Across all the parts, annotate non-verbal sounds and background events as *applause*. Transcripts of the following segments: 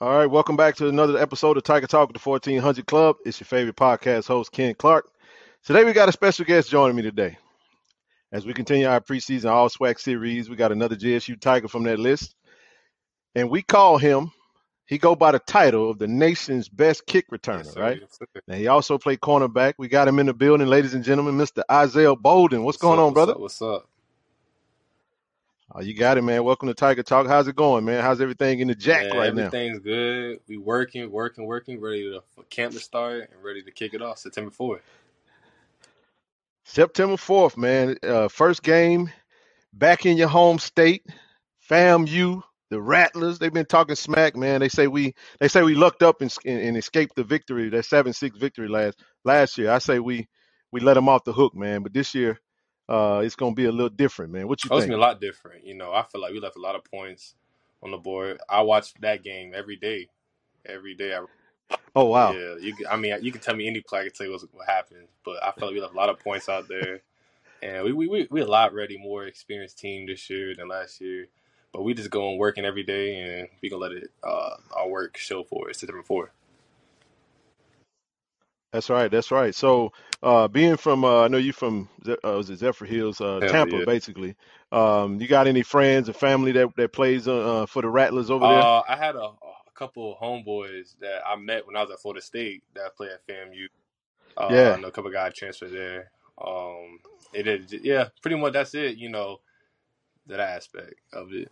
All right, welcome back to another episode of Tiger Talk with the 1400 Club. It's your favorite podcast host, Ken Clark. Today we got a special guest joining me today. As we continue our preseason All SWAC series, we got another JSU Tiger from that list. And we call him, he go by the title of the nation's best kick returner, Yes, sir. right? Yes. Now he also played cornerback. We got him in the building, ladies and gentlemen, Mr. Isaiah Bolden. What's going up, on, brother? What's up? What's up? Oh, you got it, man. Welcome to Tiger Talk. How's it going, man? How's everything in the jack Man, right now? everything's good. We working, working, working, ready to camp to start and ready to kick it off September 4th. September 4th, man. Uh, first game back in your home state. FAMU, the Rattlers, they've been talking smack, man. They say we they say we lucked up and, and, and escaped the victory, that 7-6 victory last last year. I say we we let them off the hook, man. But this year, uh, it's gonna be a little different, man. What you Oh, it's gonna be a lot different. You know, I feel like we left a lot of points on the board. I watch that game every day. Every day I Oh wow. Yeah, you. I mean, you can tell me any play, I can tell you what happened. But I feel like we left a lot of points out there, and we we we we a lot ready, more experienced team this year than last year. But we just going working every day, and we gonna let it uh, our work show for it September fourth. That's right. That's right. So, uh, being from, uh, I know you from, Ze- uh, was it Zephyrhills, uh, Tampa, Tampa, yeah. basically. Um, you got any friends or family that that plays uh, uh, for the Rattlers over there? Uh, I had a, a couple of homeboys that I met when I was at Florida State that play at FAMU. Uh, Yeah. I know a couple of guys transferred there. Um, it is, yeah, pretty much that's it. You know, that aspect of it.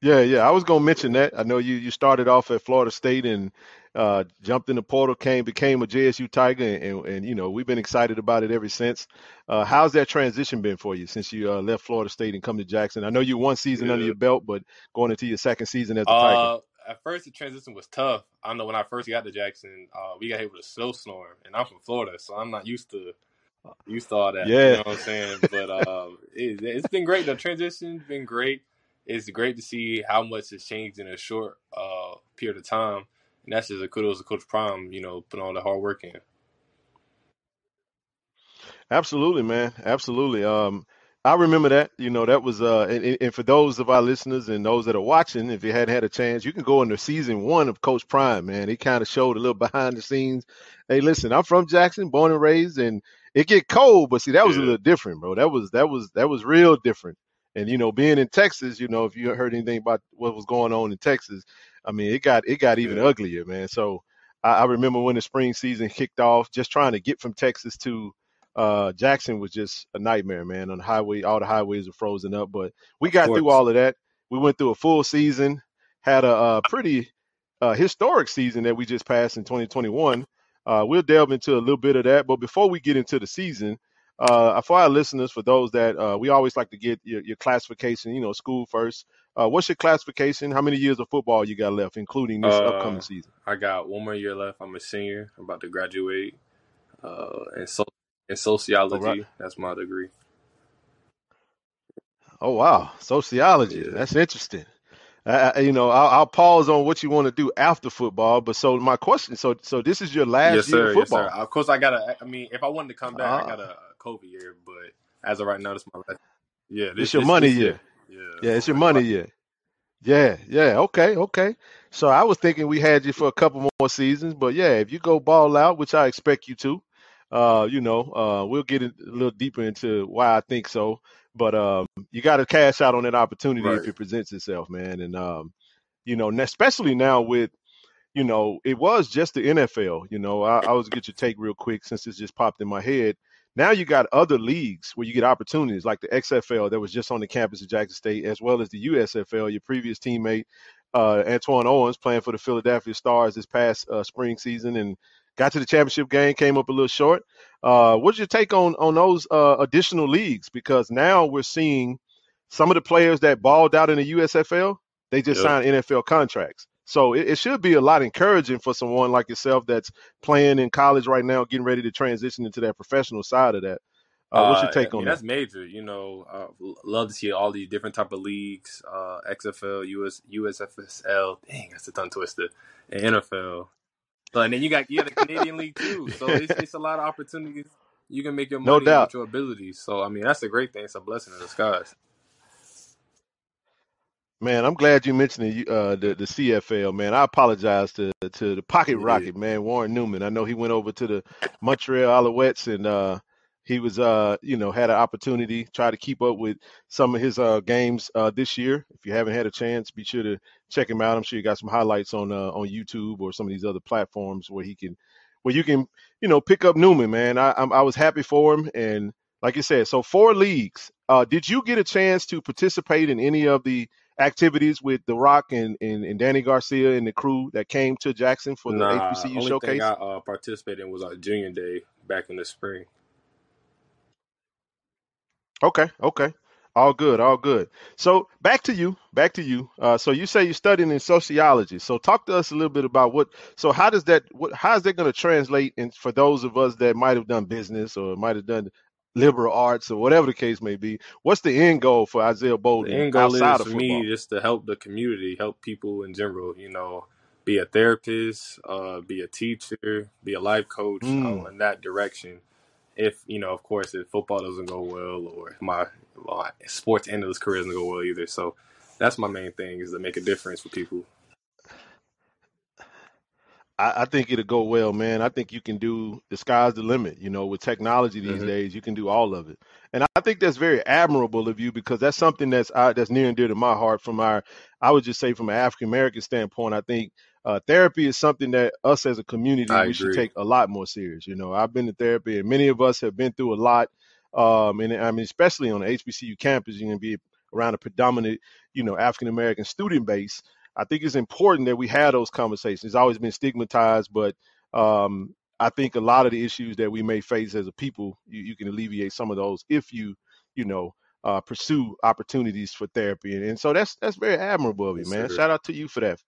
Yeah, yeah. I was gonna mention that. I know you you started off at Florida State and uh, jumped in the portal, came became a JSU Tiger, and, and, and you know we've been excited about it ever since. Uh, how's that transition been for you since you uh, left Florida State and come to Jackson? I know you one season under your belt, but going into your second season as a Tiger. Uh, at first the transition was tough. I know when I first got to Jackson, uh, we got hit with a snowstorm, and I'm from Florida, so I'm not used to used to all that. Yeah. You know what I'm saying? But uh, it, it's been great. The transition's been great. It's great to see how much has changed in a short uh, period of time. And that's just a kudos to Coach Prime, you know, putting all the hard work in. Absolutely, man. Absolutely. Um, I remember that. You know, that was uh, and, and for those of our listeners and those that are watching, if you hadn't had a chance, you can go into season one of Coach Prime. Man, he kind of showed a little behind the scenes. Hey, listen, I'm from Jackson, born and raised, and it get cold, but see, that was a little different, bro. That was that was that was real different. And you know, being in Texas, you know, if you heard anything about what was going on in Texas, I mean, it got it got even Yeah. uglier, man. So I, I remember when the spring season kicked off, just trying to get from Texas to uh, Jackson was just a nightmare, man. On the highway, all the highways were frozen up, but we got through all of that. We went through a full season, had a, uh pretty uh, historic season that we just passed in 2021. Uh, we'll delve into a little bit of that, but before we get into the season, uh, for our listeners, for those that uh, we always like to get your, your classification, you know, school first. Uh, what's your classification? How many years of football you got left, including this Uh, upcoming season? I got one more year left. I'm a senior. I'm about to graduate. Uh, in, so- in sociology, right. that's my degree. Oh wow, sociology. Yeah. That's interesting. I, I- you know, I'll, I'll pause on what you want to do after football. But so my question, so so this is your last yes, year sir. of Yes, football. sir. Of course, I got to. I mean, if I wanted to come back, I Ah. got a COVID year. But as of right now, this is my last. Yeah, This your money year. Yeah, Yeah, it's your money year. Yeah, yeah. Okay, okay. So I was thinking we had you for a couple more seasons, but yeah, if you go ball out, which I expect you to, uh, you know, uh, we'll get a little deeper into why I think so. But um, you got to cash out on that opportunity if it presents itself, man. And um, you know, especially now with, you know, it was just the NFL. You know, I, I was get your take real quick since this just popped in my head. Now you got other leagues where you get opportunities, like the XFL that was just on the campus of Jackson State, as well as the USFL, your previous teammate uh, Antwan Owens playing for the Philadelphia Stars this past uh, spring season and got to the championship game, came up a little short. Uh, what's your take on on those uh, additional leagues? Because now we're seeing some of the players that balled out in the USFL, they just Yep. signed NFL contracts. So it, it should be a lot encouraging for someone like yourself that's playing in college right now, getting ready to transition into that professional side of that. Uh, what's your Uh, take I on mean, that? that's major. You know, uh, love to see all these different type of leagues, uh, XFL, US, USFSL. Dang, that's a tongue twister. And NFL. So, and then you got you got the Canadian League too. So it's, it's a lot of opportunities. You can make your No money doubt. with your abilities. So I mean, that's a great thing. It's a blessing in disguise. Man, I'm glad you mentioned the uh, the, the CFL. Man, I apologize to to the Pocket Yeah. Rocket man, Warren Newman. I know he went over to the Montreal Alouettes and uh, he was uh, you know had an opportunity try to keep up with some of his uh, games uh, this year. If you haven't had a chance, be sure to check him out. I'm sure you got some highlights on uh, on YouTube or some of these other platforms where he can where you can you know pick up Newman. Man, I I'm, I was happy for him and like you said, so four leagues. Uh, did you get a chance to participate in any of the activities with The Rock and, and, and Dany Garcia and the crew that came to Jackson for the Nah, HBCU only showcase? thing I uh, participated in was our junior day back in the spring. Okay, okay. All good, all good. So back to you, back to you. Uh, so you say you're studying in sociology. So talk to us a little bit about what. So how does that? What? How is that going to translate And for those of us that might have done business or might have done liberal arts or whatever the case may be? What's the end goal for Isaiah Bolden? The end goal outside is of for me just to help the community, help people in general. You know, be a therapist, uh, be a teacher, be a life coach Mm, uh, in that direction. If you know, of course, if football doesn't go well or my, my sports analyst career doesn't go well either, so that's my main thing is to make a difference for people. I, I think it'll go well, man. I think you can do the sky's the limit. You know, with technology these hmm days, you can do all of it, and I think that's very admirable of you because that's something that's uh, that's near and dear to my heart. From our, I would just say, from an African American standpoint, I think uh, therapy is something that us as a community I we should take a lot more serious. You know, I've been to therapy, and many of us have been through a lot. Um, and I mean, especially on the HBCU campus, you're gonna be around a predominant, you know, African American student base. I think it's important that we have those conversations. It's always been stigmatized, but um, I think a lot of the issues that we may face as a people, you, you can alleviate some of those if you, you know, uh, pursue opportunities for therapy. And, and so that's that's very admirable of you, Yes, man. sir. Shout out to you for that.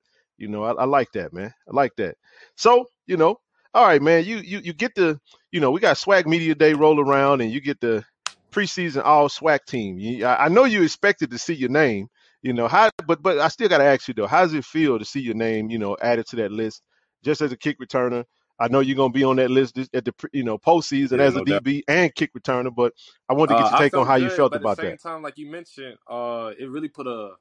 You know, I, I like that, man. I like that. So, you know, all right, man. You you you get the, you know, we got SWAC Media Day roll around, and you get the preseason All SWAC team. You, I I know you expected to see your name, you know how, but but I still got to ask you though, how does it feel to see your name, you know, added to that list just as a kick returner? I know you're gonna be on that list at the you know postseason Yeah, as a no doubt. DB and kick returner, but I wanted to get Uh, your take on how you good, felt but at about the same that. time, like you mentioned, uh, it really put a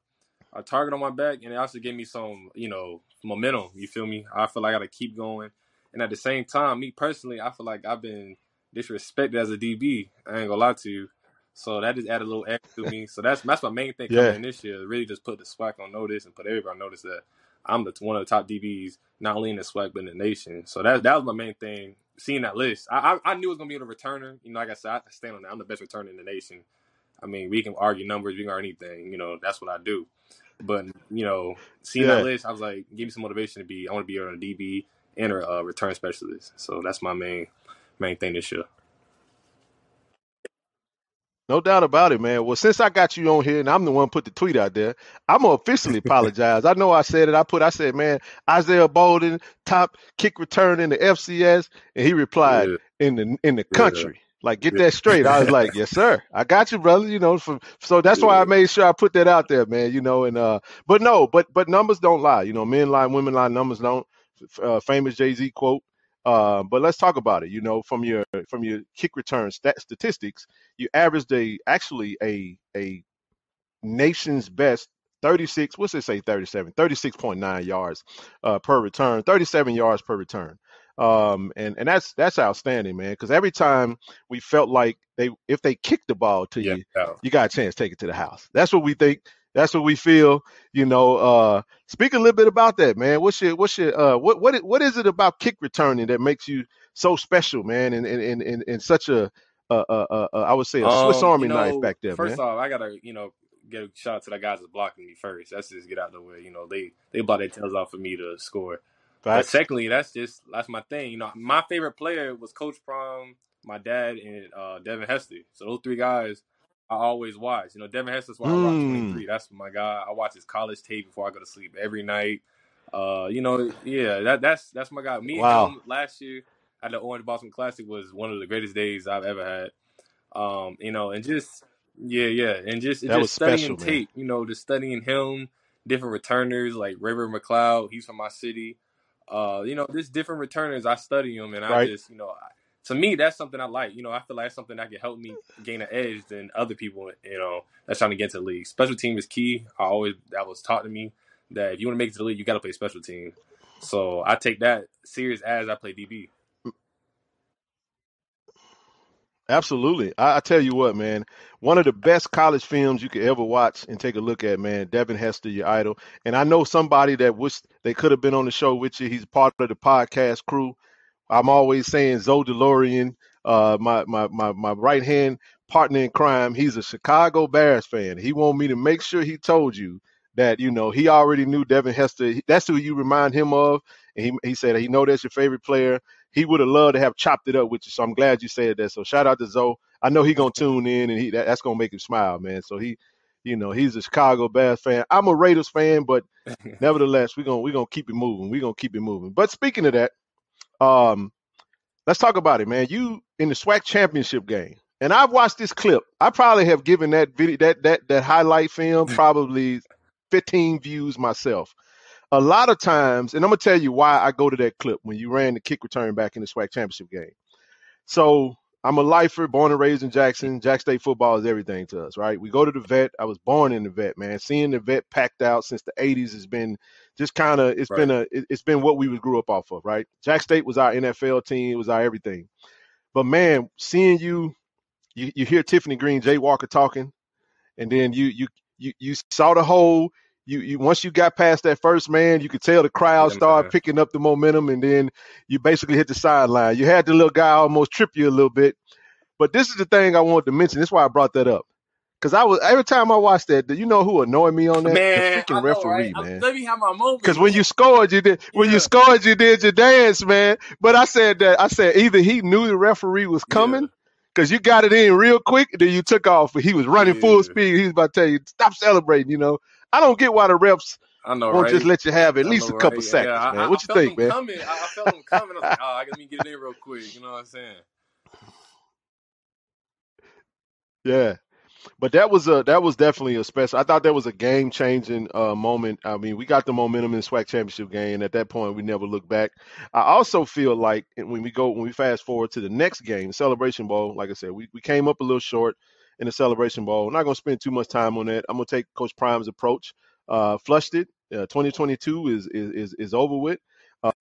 a target on my back, and it also gave me some, you know, momentum. You feel me? I feel like I got to keep going, and at the same time, me personally, I feel like I've been disrespected as a DB. I ain't gonna lie to you. So that just added a little extra to me. So that's that's my main thing coming Yeah, in this year. Really, just put the SWAC on notice and put everybody on notice that I'm the one of the top DBs, not only in the SWAC but in the nation. So that that was my main thing. Seeing that list, I I, I knew it was gonna be a returner. You know, like I said, I stand on that. I'm the best returner in the nation. I mean, we can argue numbers, we can argue anything. You know, that's what I do. But you know, seeing that list, I was like, give me some motivation to be. I want to be on a DB and a uh, return specialist. So that's my main main thing this year. No doubt about it, man. Well, since I got you on here and I'm the one put the tweet out there, I'm gonna officially *laughs* apologize. I know I said it. I put, I said, man, Isaiah Bolden, top kick return in the FCS, and he replied Yeah, in the in the yeah, country. Like, get that straight. I was *laughs* like, yes, sir. I got you, brother. You know, for, so that's why I made sure I put that out there, man. You know, and uh, but no, but but numbers don't lie. You know, men lie, women lie, numbers don't. Uh, famous Jay Z quote. Uh, but let's talk about it. You know, from your from your kick return stat statistics, you averaged a actually a a nation's best 36 what's it say 37 36.9 yards uh, per return 37 yards per return um and and that's that's outstanding man because every time we felt like they if they kicked the ball to Yeah, you you got a chance to take it to the house that's what we think that's what we feel you know uh speak a little bit about that man what's your what's your uh what what what is it about kick returning that makes you so special man and and and, and, such a uh, uh, uh, I would say a Swiss Um, Army you knife back there, man. first off, I gotta, you know, get a shout out to the guys that's blocking me first. That's just get out the way. You know, they they block their tails off for me to score. But secondly, that's just that's my thing. You know, my favorite player was Coach Prime, my dad, and uh, Devin Hester. So those three guys I always watch. You know, Devin Hester's why I watch mm. 23. That's my guy. I watch his college tape before I go to sleep every night. Uh, you know, yeah, that that's that's my guy. Me wow. and him last year at the Orange Blossom Classic was one of the greatest days I've ever had. Um, you know, and just yeah, yeah, and just that just studying special, tape. Man. You know, just studying him, different returners like River McLeod. He's from my city. Uh, you know, just different returners. I study them, and right. I just you know. I, to me, that's something I like. You know, I feel like that's something that can help me gain an edge than other people. You know, that's trying to get to the league. Special team is key. I always that was taught to me that if you want to make it to the league, you got to play special team. So I take that serious as I play DB. Absolutely. I, I, tell you what, man, one of the best college films you could ever watch and take a look at, man. Devin Hester, your idol. And I know somebody that wish they could have been on the show with you. He's part of the podcast crew. I'm always saying Zoe DeLorean, uh, my, my, my, my right hand partner in crime. He's a Chicago Bears fan. He wanted me to make sure he told you that you know he already knew Devin Hester. That's who you remind him of, and he he said he know that's your favorite player. He would have loved to have chopped it up with you. So I'm glad you said that. So shout out to Zoe. I know he gonna tune in, and he that, that's gonna make him smile, man. So he, you know, he's a Chicago Bears fan. I'm a Raiders fan, but *laughs* nevertheless, we're gonna we're gonna keep it moving. We're gonna keep it moving. But speaking of that, um, let's talk about it, man. You in the SWAC championship game. And I've watched this clip. I probably have given that video that that that highlight film *laughs* probably 15 views myself. A lot of times, and I'm gonna tell you why I go to that clip when you ran the kick return back in the SWAC championship game. So I'm a lifer, born and raised in Jackson. Jack State football is everything to us, right? We go to the vet. I was born in the vet, man. Seeing the vet packed out since the 80s has been just kind of it's right. been a it's been what we grew up off of, right? Jack State was our NFL team, it was our everything. But man, seeing you, you you hear Tiffany Greene, Jay Walker talking, and then you you you you saw the whole you, you once you got past that first man, you could tell the crowd started picking up the momentum, and then you basically hit the sideline. You had the little guy almost trip you a little bit, but this is the thing I wanted to mention. That's why I brought that up. Cause I was every time I watched that, do you know who annoyed me on that? Man, the freaking know, referee, right? man. Let me have my moment. Because when you scored, you did. When yeah. you scored, you did your dance, man. But I said that I said either he knew the referee was coming, because you got it in real quick, then you took off. He was running yeah. full speed. He was about to tell you stop celebrating. You know, I don't get why the refs I know, won't right? just let you have at least know, a couple right? seconds, yeah, man. I, what I you think, man? Coming. I, I felt him coming. I was like, oh, I got me get it in real quick. You know what I'm saying? Yeah, but that was a that was definitely a special. I thought that was a game changing uh, moment. I mean, we got the momentum in the SWAC championship game, and at that point, we never looked back. I also feel like when we go when we fast forward to the next game, Celebration Bowl. Like I said, we, we came up a little short in the Celebration Bowl. I'm not going to spend too much time on that. I'm going to take Coach Prime's approach. Uh, flushed it. Uh, 2022 is is is over with,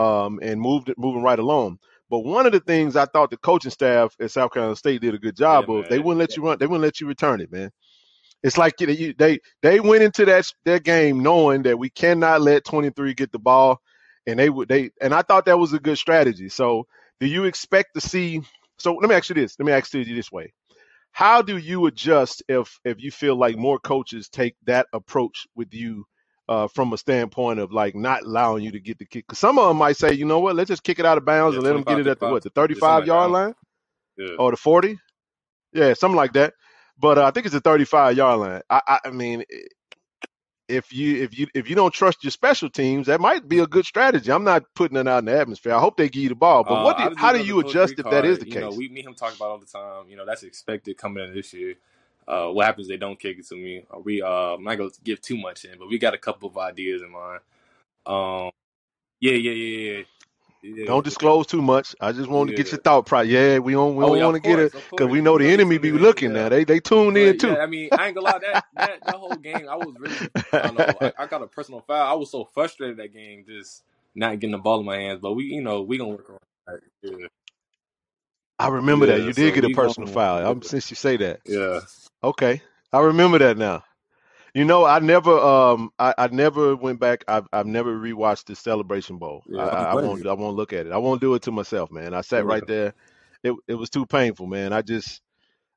um, and moved it moving right along. But one of the things I thought the coaching staff at South Carolina State did a good job yeah, of, they wouldn't let you run, they wouldn't let you return it, man. It's like they they they went into that that game knowing that we cannot let 23 get the ball, and they would they and I thought that was a good strategy. So, do you expect to see? So let me ask you this. Let me ask you this way: how do you adjust if if you feel like more coaches take that approach with you uh, from a standpoint of like not allowing you to get the kick? Because some of them might say, you know what, let's just kick it out of bounds yeah, and let them get it at the what the 35 yard line yeah. or the 40, yeah, something like that. But uh, I think it's a 35 yard line. I, I, I mean, if you if you if you don't trust your special teams, that might be a good strategy. I'm not putting it out in the atmosphere. I hope they give you the ball, but uh, what do, how do you adjust if that is the you case? Know, we me him talk about all the time. You know that's expected coming in this year. Uh, what happens? They don't kick it to me. Uh, we uh, I'm not gonna give too much in, but we got a couple of ideas in mind. Um, yeah, yeah, yeah, yeah. Yeah, don't disclose too much. I just want yeah. to get your thought process. Yeah, we don't we oh, don't yeah, want to get it because we know the enemy be looking now. They they tune in too. I mean, I ain't gonna lie. That that, that whole game, I was really. I know. I, I, got a personal foul. I was so frustrated that game, just not getting the ball in my hands. But we, you know, we gonna work on that. I remember that you did so get a personal foul. I'm, since you say that. Yeah. Okay, I remember that now. You know, I never, um, I, I never went back. I've, I've never rewatched the Celebration Bowl. Yeah, I, I, won't, I won't look at it. I won't do it to myself, man. I sat yeah. right there. It, it was too painful, man. I just,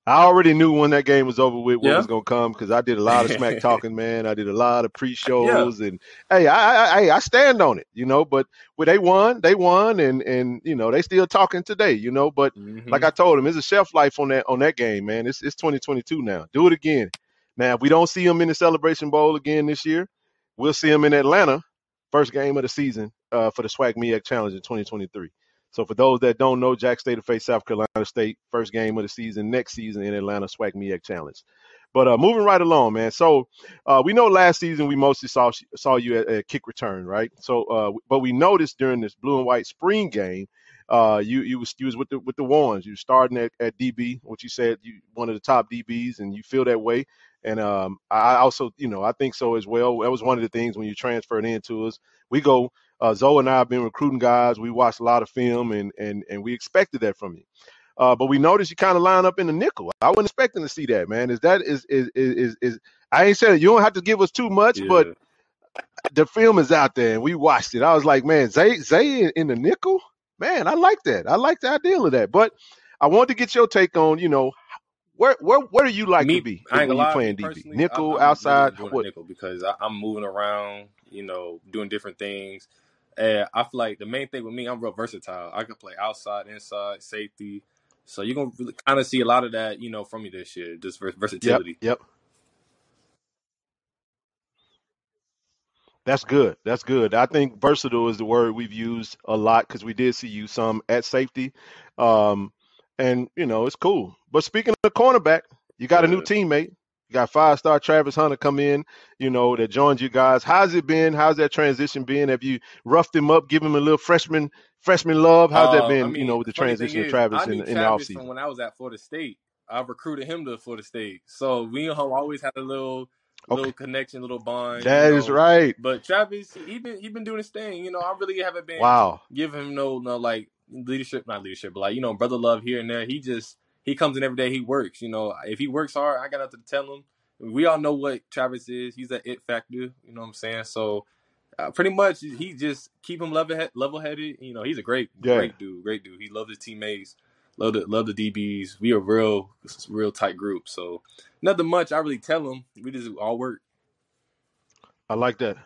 I already knew when that game was over with what Yeah. was gonna come because I did a lot of smack *laughs* talking, man. I did a lot of pre-shows, and hey, I, I, I I stand on it, you know. But when they won, they won, and and you know they still talking today, you know. But like hmm I told him, there's a shelf life on that on that game, man. It's it's 2022 now. Do it again. Now, if we don't see him in the Celebration Bowl again this year, we'll see him in Atlanta, first game of the season uh, for the SWAC MEAC Challenge in 2023. So for those that don't know, Jack State will face South Carolina State, first game of the season next season in Atlanta, SWAC MEAC Challenge. But uh, moving right along, man. So uh, we know last season we mostly saw saw you at, at kick return, right? So, uh, but we noticed during this blue and white spring game, uh, you you was you was with the with the ones. You was starting at, at DB, what you said you one of the top DBs, and you feel that way. And um, I also, you know, I think so as well. That was one of the things when you transferred into us. We go, uh, Zoe and I have been recruiting guys. We watched a lot of film, and and and we expected that from you. Uh, but we noticed you kind of line up in the nickel. I wasn't expecting to see that, man. Is that is is is is, is I ain't saying you don't have to give us too much, but the film is out there and we watched it. I was like, man, Zay Zay in, in the nickel, man, I like that. I like the idea of that. But I want to get your take on, you know, where where where do you like to be I ain't when you're lie. Playing DB? I, Nickel, really outside, what? nickel because I, I'm moving around, you know, doing different things. And I feel like the main thing with me, I'm real versatile. I can play outside, inside, safety. So you're gonna really kind of see a lot of that, you know, from me this year, just vers- Yep, versatility. yep. That's good. That's good. I think versatile is the word we've used a lot because we did see you some at safety. Um, and you know, it's cool. But speaking of the cornerback, you got a new teammate. You got five star Travis Hunter come in, you know, that joined you guys. How's it been? How's that transition been? Have you roughed him up, give him a little freshman freshman love? How's that Uh, I been, you know, with the the transition of is, Travis in the in the Travis from offseason? when I was at Florida State. I recruited him to Florida State, so we and him always had a little, Okay. little connection, little bond, you That is know. right. But Travis, he been he been doing his thing. You know, I really haven't been Wow. giving him no no like leadership, not leadership, but like you know, brother love here and there. He just he comes in every day. He works. You know, if he works hard, I got nothing to tell him. We all know what Travis is. He's that it factor. You know what I'm saying? So uh, pretty much he just keep him level level headed. You know, he's a great Yeah. great dude, great dude. He loves his teammates, love the love the DBs. We are real real tight group. So nothing much. I really tell him. We just all work. I like that.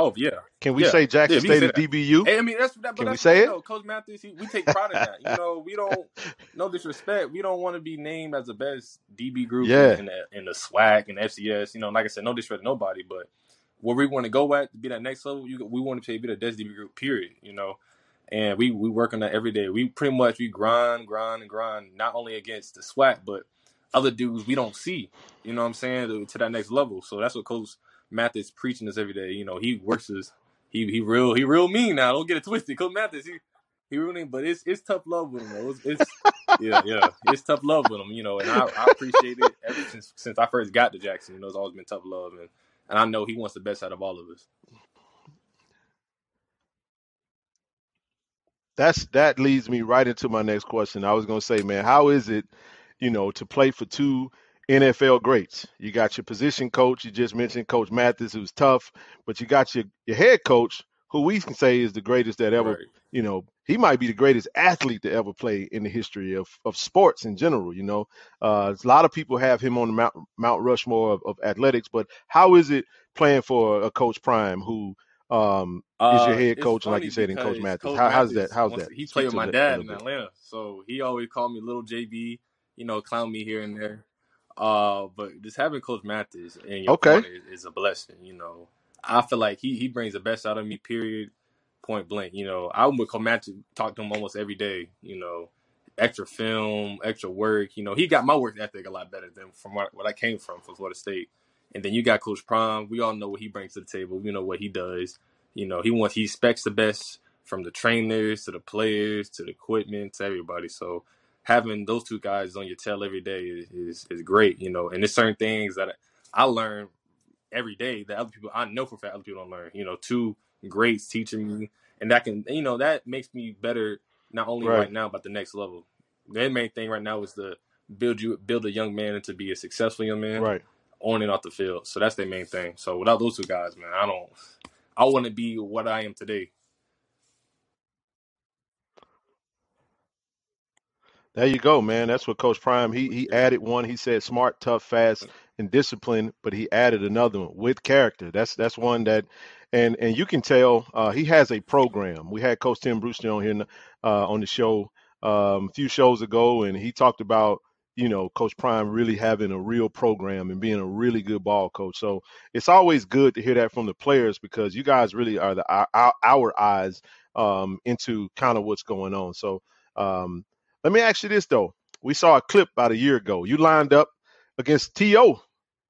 Oh yeah, Can we yeah, say. Jackson can State is. DBU? Hey, I mean that's that, but Can we say it? know, Coach Mathis. He, we take pride in that. You know, we don't. *laughs* No disrespect. We don't want to be named as the best DB group in, Yeah. in the in the SWAC and FCS. You know, like I said, no disrespect to nobody, but where we want to go at to be that next level, you, we want to be the best DB group. Period. You know, and we we work on that every day. We pretty much we grind, grind, and grind. Not only against the SWAC, but other dudes we don't see. You know what I'm saying to, to that next level. So that's what Coach Mathis preaching us every day. You know, he works his he he real he real mean now. Don't get it twisted. Coach Mathis, he he real mean, but it's it's tough love with him. Though. It's, it's *laughs* yeah yeah it's tough love with him. You know, and I, I appreciate it ever since since I first got to Jackson. You know, it's always been tough love, and and I know he wants the best out of all of us. That's that leads me right into my next question. I was gonna say, man, how is it, you know, to play for two NFL greats? You got your position coach, you just mentioned Coach Mathis, who's tough, but you got your your head coach, who we can say is the greatest that ever, Right. you know, he might be the greatest athlete to ever play in the history of, of sports in general. You know, uh, a lot of people have him on the Mount Mount Rushmore of, of athletics, but how is it playing for a Coach Prime who um, is your Uh, head coach, like you said, in Coach Mathis? Coach How, how's that? How's that? he played with my dad in. Atlanta, so he always called me Little JB. You know, clown me here and there. Uh, but just having Coach Mathis in your Okay. is, is a blessing. You know, I feel like he he brings the best out of me. Period. Point blank. You know, I'm with Coach Mathis. Talk to him almost every day. You know, extra film, extra work. You know, he got my work ethic a lot better than from what, what I came from from Florida State. And then you got Coach Prime. We all know what he brings to the table. We know what he does. You know, he wants he expects the best from the trainers to the players to the equipment to everybody. So having those two guys on your tail every day is is, great. You know, and there's certain things that I learn every day that other people I know for a fact other people don't learn. You know, two greats teaching me, and that can you know that makes me better not only Right. right now but the next level. The main thing right now is to build you build a young man into be a successful young man Right. on and off the field. So that's their main thing. So without those two guys, man, I don't. I want to be what I am today. There you go, man. That's what Coach Prime he he added one. He said smart, tough, fast, and disciplined, but he added another one with character. That's that's one that, and and you can tell uh, he has a program. We had Coach Tim Brewster on here uh, on the show um, a few shows ago, and he talked about you know Coach Prime really having a real program and being a really good ball coach. So it's always good to hear that from the players because you guys really are the our, our eyes um, into kind of what's going on. So. Um, let me ask you this though. We saw a clip about a year ago. You lined up against T.O.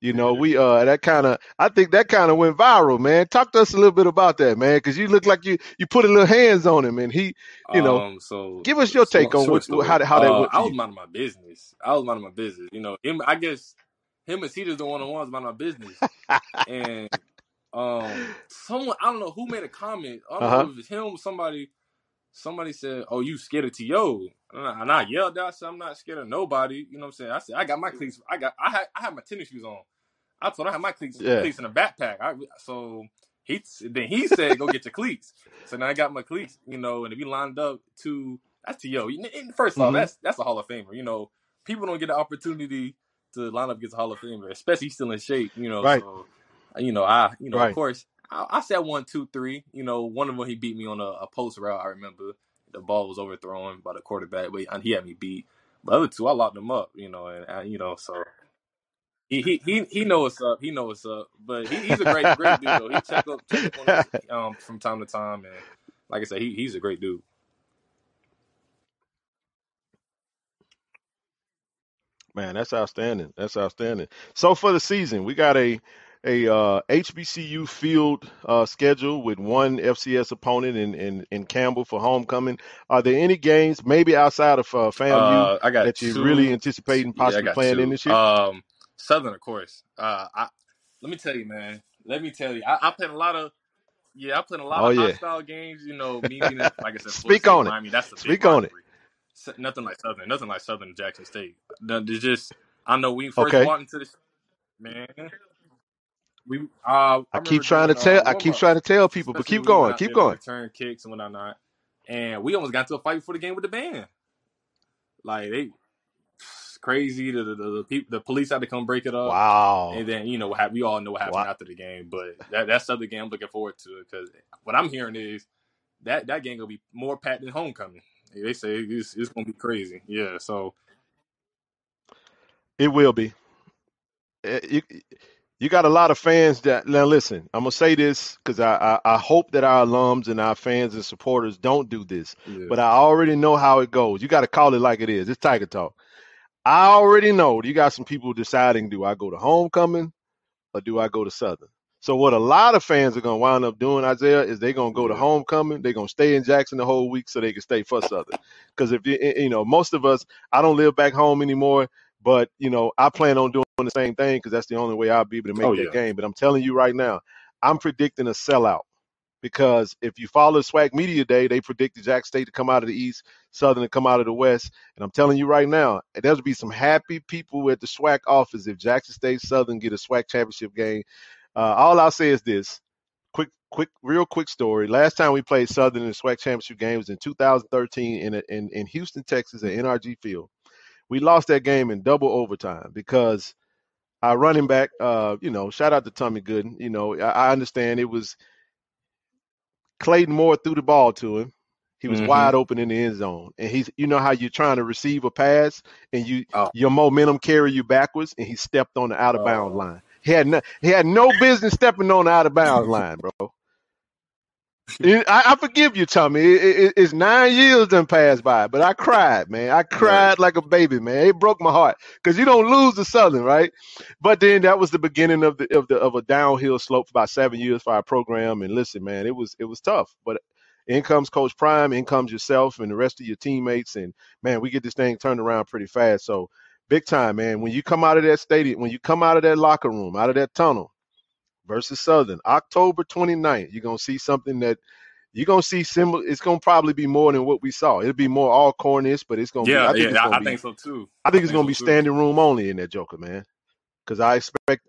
You know, we uh that kind of I think that kind of went viral, man. Talk to us a little bit about that, man, because you look like you you put a little hands on him, and he, you know, Um, so give us your take on what, story. how that- how that Uh, went I was minding my business. I was minding my business. You know, him. I guess him and Shedeur's the one on ones minding my business. *laughs* and um, someone I don't know who made a comment. I don't Uh-huh. know if it was him. Or somebody. Somebody said, "Oh, you scared of T.O.?" And I, yelled out, I said, "I'm not scared of nobody." You know what I'm saying? I said, "I got my cleats. I got. I had. I had my tennis shoes on. I told him I had my cleats, Yeah. cleats in a backpack. I, so he then he said, "Go get your cleats." So now I got my cleats. You know, and if we lined up to that's To. And- First off, Mhm. that's that's a Hall of Famer. You know, people don't get the opportunity to line up against a Hall of Famer, especially still in shape. You know, Right. so you know, I you know, Right. of course, I, I said one, two, three. You know, one of them he beat me on a, a post route. I remember the ball was overthrown by the quarterback, but he had me beat. The other two, I locked them up. You know, and you know, so he he he, he know what's up. He know what's up. But he, he's a great great dude though. He check up check up um, from time to time, and like I said, he he's a great dude. Man, that's outstanding. That's outstanding. So for the season, we got a a uh, HBCU field uh, schedule with one FCS opponent in, in in Campbell for homecoming. Are there any games, maybe outside of uh, FAMU, Uh, I got that you're really anticipating possibly got playing two. in this year? Um, Southern, of course. Uh, I let me tell you, man. Let me tell you, I, I played a lot of. Yeah, I played a lot Oh, of yeah. hostile games. You know, me being like I said, *laughs* Speak on it. Miami. That's the Speak on it. rivalry. Nothing like Southern. Nothing like Southern Jackson State. There's just I know we first Okay. walked into this man. We uh, I, I keep trying to tell uh, I keep trying to tell people, but keep when we went going, keep going. Turn kicks and whatnot. And we almost got into a fight before the game with the band. Like they it's *sighs* crazy. The the, the, the, the police had to come break it up. Wow. And then you know what happened. We all know what happened Wow. after the game, but that that's the other game I'm looking forward to because what I'm hearing is that that game gonna be more packed than homecoming. They say it's, it's gonna be crazy. Yeah, so It will be. Eh, You, you got a lot of fans that now listen. I'm gonna say this because I, I I hope that our alums and our fans and supporters don't do this. yeah. but I already know how it goes. You got to call it like it is. It's Tiger Talk. I already know you got some people deciding do I go to homecoming or do I go to Southern? So what a lot of fans are going to wind up doing, Isaiah, is they're going to go to homecoming. They're going to stay in Jackson the whole week so they can stay for Southern. Because if you you know most of us, I don't live back home anymore, but you know I plan on doing the same thing because that's the only way I'll be able to make Oh, that yeah. game. But I'm telling you right now, I'm predicting a sellout because if you follow SWAC Media Day, they predicted Jack State to come out of the East, Southern to come out of the West. And I'm telling you right now, there'll be some happy people at the SWAC office if Jackson State Southern get a SWAC championship game. Uh, all I'll say is this: quick, quick, real quick story. Last time we played Southern in the SWAC championship game was in 2013 in in in Houston, Texas, at NRG Field. We lost that game in double overtime because our running back, uh, you know, shout out to Tommy Gooden. You know, I, I understand it was Clayton Moore threw the ball to him. He was Mhm. wide open in the end zone, and he's you know how you're trying to receive a pass and you Oh. your momentum carry you backwards, and he stepped on the out of bounds Oh. line. He had no, he had no business stepping on the out of bounds line, bro. I, I forgive you, Tommy. It, it, it's nine years done passed by, but I cried, man. I cried like a baby, man. It broke my heart because you don't lose the Southern, right? But then that was the beginning of the of the of a downhill slope for about seven years for our program. And listen, man, it was it was tough. But in comes Coach Prime, in comes yourself and the rest of your teammates, and man, we get this thing turned around pretty fast. So big time, man. When you come out of that stadium, when you come out of that locker room, out of that tunnel versus Southern, October 29th, you're gonna see something that you're gonna see similar. It's gonna probably be more than what we saw. It'll be more all corners, but it's gonna be. I Yeah, think yeah, it's I, I be. think so too. I think it's think gonna be so, too. standing room only in that Joker, man. Because I expect.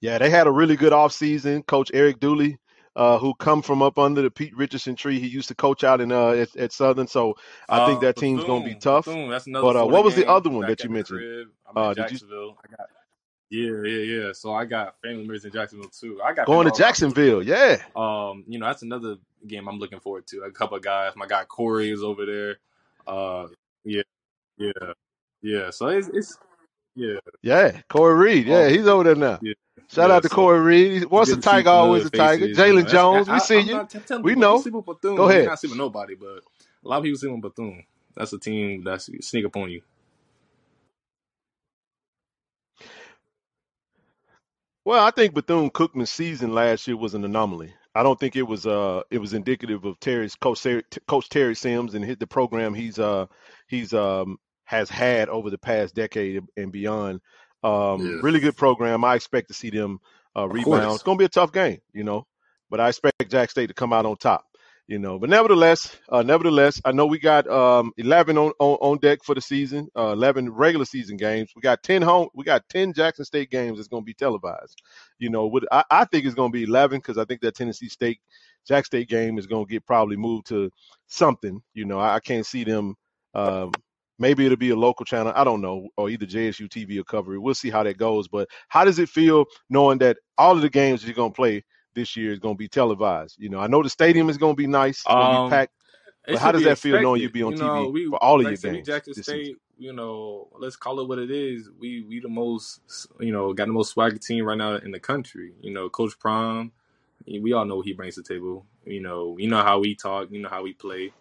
Yeah, they had a really good offseason. Coach Eric Dooley uh, who come from up under the Pete Richardson tree. He used to coach out in uh, at, at Southern, so I think Uh, that team's going to be tough. Bethune. That's another But uh, what was the other one that you mentioned? crib. I'm Uh, in did you Jacksonville. I got yeah, yeah, yeah. So I got family members in Jacksonville too. I got going to Jacksonville? Yeah, Um, you know, that's another game I'm looking forward to. A couple of guys. My guy Corey is over there. Uh, yeah, yeah, yeah. So it's it's yeah, yeah. Corey Reed, yeah, oh he's over there now. yeah, Shout yeah. out to So Corey Reed. Once a see Tiger, always a Tiger. faces. You know, Jalen Jones, we I, see I'm you. not t- We know. sleep Go ahead. not sleeping with nobody, but a lot of people sleep with Bethune. That's a team that's sneak up on you. Well, I think Bethune Cookman's season last year was an anomaly. I don't think it was uh it was indicative of Terry's coach Terry, coach Terry Sims and hit the program he's uh he's um has had over the past decade and beyond. Um, Yeah, really good program. I expect to see them uh, rebound. It's going to be a tough game, you know, but I expect Jack State to come out on top, you know. But nevertheless, uh, nevertheless, I know we got um 11 on, on on deck for the season, uh, 11 regular season games. We got 10 home, we got 10 Jackson State games that's going to be televised. You know, what I, I think it's going to be 11 because I think that Tennessee State Jack State game is going to get probably moved to something. You know, I, I can't see them. Um, maybe it'll be a local channel. I don't know, or either JSU TV or cover it. We'll see how that goes. But how does it feel knowing that all of the games you're going to play this year is going to be televised? You know, I know the stadium is going to be nice, it's going to be Um, packed. But how does that feel knowing you'll be on You know, TV we for all of like your games Jackson this season? You know, let's call it what it is. We we the most you know got the most swagger team right now in the country. You know, Coach Prime. We all know what he brings to the table. You know, you know how we talk. You know how we play.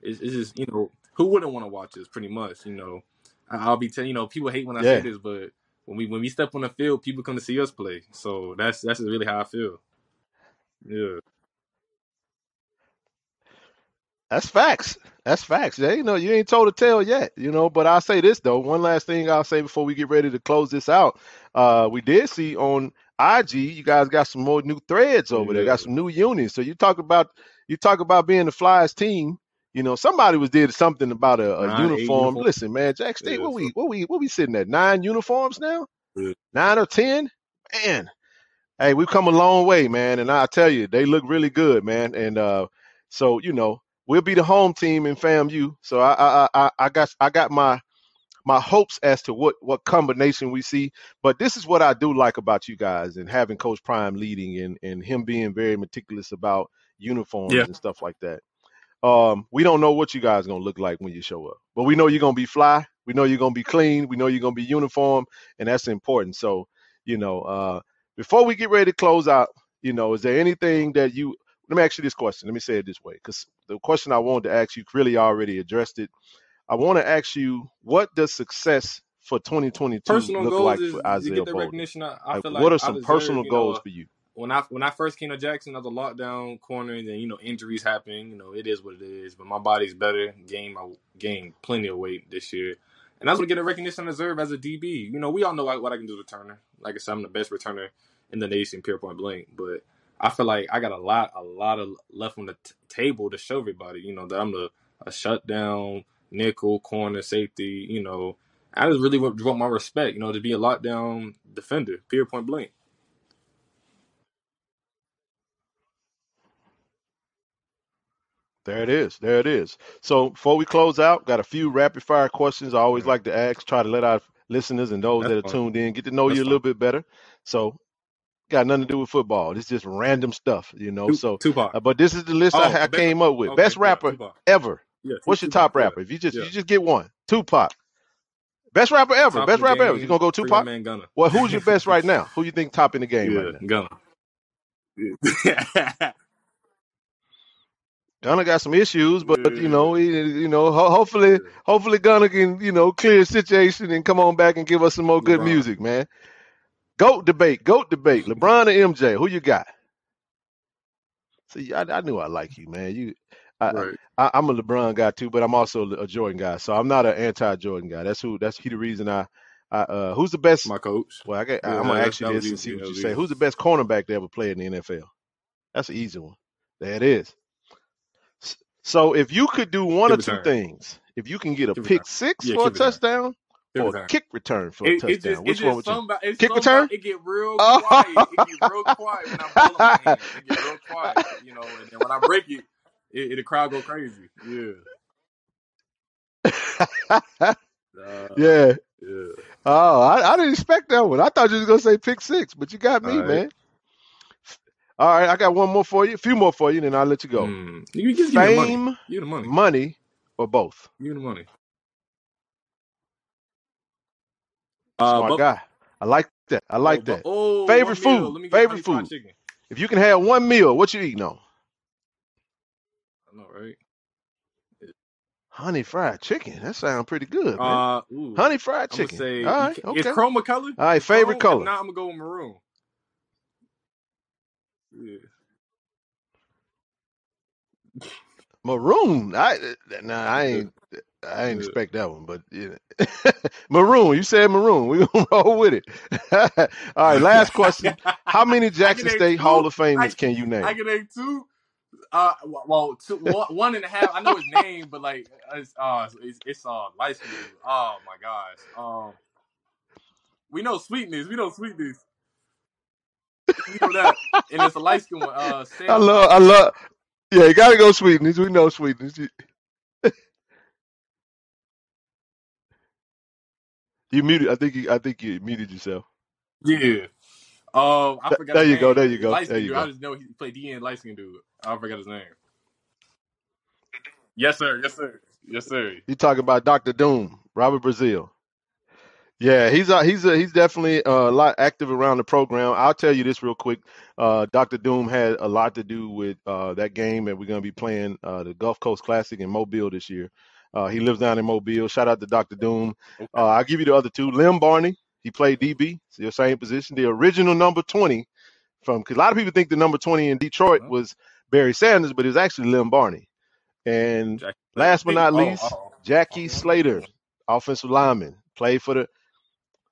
It's, it's just you know who wouldn't want to watch us? Pretty much. You know, I'll be telling you know people hate when I say this, but when we when we step on the field, people come to see us play. So that's that's really how I feel. Yeah. that's facts. That's facts. Yeah, you know, you ain't told a tale yet, you know. But I'll say this though. One last thing I'll say before we get ready to close this out. Uh, we did see on IG, you guys got some more new threads over there. Got some new units. So you talk about you talk about being the Flyers team. You know, somebody was did something about a, a uniform. Listen, man, Jack State, Yeah. what we what we what we sitting at? Nine uniforms now? yeah. Nine or ten? Man, hey, we've come a long way, man. And I tell you, they look really good, man. And uh, so you know, we'll be the home team in FAMU. So I I I, I got I got my my hopes as to what what combination we see. But this is what I do like about you guys and having Coach Prime leading and and him being very meticulous about uniforms Yeah. and stuff like that. Um, we don't know what you guys gonna look like when you show up, but we know you're gonna be fly. We know you're gonna be clean. We know you're gonna be uniform, and that's important. So, you know, uh, before we get ready to close out, you know, is there anything that you? Let me ask you this question. Let me say it this way, because the question I wanted to ask you really already addressed it. I want to ask you, what does success for 2022 personal look goals like is for to Isaiah get the Bolden? recognition I, I Like, feel what are some deserve. personal You goals for you? when I when I first came to Jackson, I was a lockdown corner, and then you know injuries happen. You know it is what it is. But my body's better. Gained my gained plenty of weight this year, and gonna get the recognition I deserve as a DB. You know we all know what I can do as a returner. Like I said, I'm the best returner in the nation, pure point blank. But I feel like I got a lot a lot of left on the t- table to show everybody. You know that I'm the a shutdown nickel corner safety. You know I just really want my respect. You know to be a lockdown defender, pure point blank. There it is. There it is. So before we close out, got a few rapid fire questions I always Yeah, like to ask, try to let our listeners and those that's that are fine. tuned in get to know That's you a little bit better. So got nothing to do with football. It's just random stuff, you know. So, Tupac. uh, but this is the list I, Oh, I best. came up with. Okay, Best rapper Tupac. ever. Yeah, What's your Tupac. top Yeah, rapper? If you just yeah. you just get one, Tupac. Best rapper ever. Top Best rapper ever. You game, gonna go Tupac? Man Gunna. Well, who's your best right now? Who you think top in the game yeah, right now? Gunna. *laughs* Yeah. Gunna got some issues, but you know, he, you know, ho- hopefully, yeah. hopefully Gunna can, you know, clear the situation and come on back and give us some more good music, man. Goat debate, goat debate. LeBron or MJ? Who you got? See, I, I knew I like you, man. You, I, Right. I, I'm a LeBron guy too, but I'm also a Jordan guy. So I'm not an anti-Jordan guy. That's who. That's he the reason I. I uh, who's the best? My coach. Well, I got, Yeah, I'm gonna ask you this and see what you say. Who's the best cornerback to ever play in the NFL? That's an easy one. There it is. So if you could do one or two return. things, if you can get a Kick pick six Yeah, for a touchdown or return. kick return for a It, it's touchdown? just, Which one would you? about, it's Kick return? it get real Oh. *laughs* quiet. It get real quiet when I ball in my hand. It get real quiet, you know, and then when I break it, it, it the crowd go crazy. Yeah. *laughs* Uh, yeah. yeah. Oh, I, I didn't expect that one. I thought you was gonna say pick six, but you got me, right. man. All right, I got one more for you, a few more for you, and then I'll let you go. Mm. You just give the money. Fame, the money. money, or both? Me the money. Uh, Smart but, guy. I like that. I like oh, that. But, oh, Favorite food. Favorite food. chicken. If you can have one meal, what you eating on? I know, right? Honey fried chicken. That sounds pretty good, man. Uh, ooh. Honey fried chicken. say All right, is okay. chroma color. All right, Is favorite chrome? color. Not, I'm gonna go with maroon. Yeah. Maroon. I nah, I ain't I ain't Yeah. expect that one, but yeah. *laughs* maroon. You said maroon. We *laughs* gonna roll with it. *laughs* All right, last question. How many Jackson State Hall of Famers I can you name? I can name two. Uh, well, two, one, one and a half. I know his name, but like, it's uh, it's, it's uh, Oh my gosh. Um, we know sweetness. We know sweetness. We know that, and it's a light skin one. Uh, I love I love yeah, you gotta go sweetness. We know sweetness. You, *laughs* you muted I think you I think you muted yourself. Yeah. Um, I Th- forgot There his you go, name. there you go, Light there skin you dude. I go. just know he played DN light skin dude. I forgot his name. Yes, sir. Yes, sir. Yes, sir. You talking about Dr. Doom, Robert Brazile. Yeah, he's uh, he's uh, he's definitely uh, a lot active around the program. I'll tell you this real quick. Uh, Dr. Doom had a lot to do with uh, that game that we're going to be playing uh, the Gulf Coast Classic in Mobile this year. Uh, he lives down in Mobile. Shout out to Dr. Doom. Uh, I'll give you the other two. Lem Barney, he played DB, it's your same position. The original number 20 from because a lot of people think the number 20 in Detroit Uh-huh. was Barry Sanders, but it was actually Lem Barney. And Jack- last but not Oh, least, oh. Jackie Slater, offensive lineman, played for the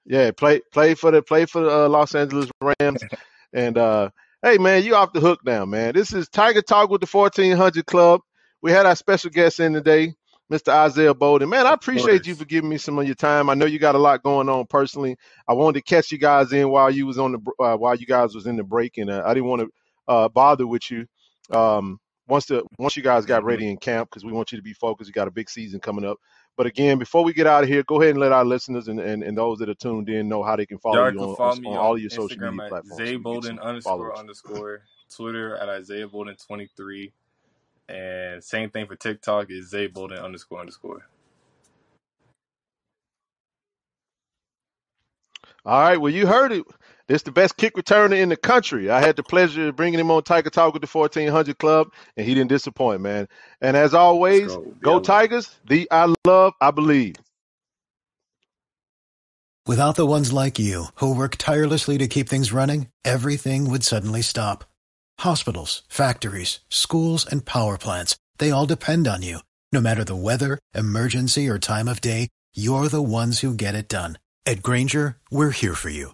yeah, play play for the play for the uh, Los Angeles Rams. *laughs* And uh, hey man, you off the hook now, man. This is Tiger Talk with the 1400 Club. We had our special guest in today, Mr. Isaiah Bolden. Man, I appreciate you for giving me some of your time. I know you got a lot going on personally. I wanted to catch you guys in while you was on the uh, while you guys was in the break, and uh, I didn't want to uh, bother with you. Um, once the once you guys got ready in camp, because we want you to be focused. You got a big season coming up. But again, before we get out of here, go ahead and let our listeners and, and, and those that are tuned in know how they can follow Y'all you on, follow on, me on all of your social media at platforms. Zay Bolden underscore followers. underscore. Twitter at Isaiah Bolden twenty three. And same thing for TikTok is Zay Bolden underscore underscore. All right, well, you heard it. This the best kick returner in the country. I had the pleasure of bringing him on Tiger Talk with the 1400 Club, and he didn't disappoint, man. And as Let's always, go. go Tigers. The I love, I believe. Without the ones like you, who work tirelessly to keep things running, everything would suddenly stop. Hospitals, factories, schools, and power plants, they all depend on you. No matter the weather, emergency, or time of day, you're the ones who get it done. At Grainger, we're here for you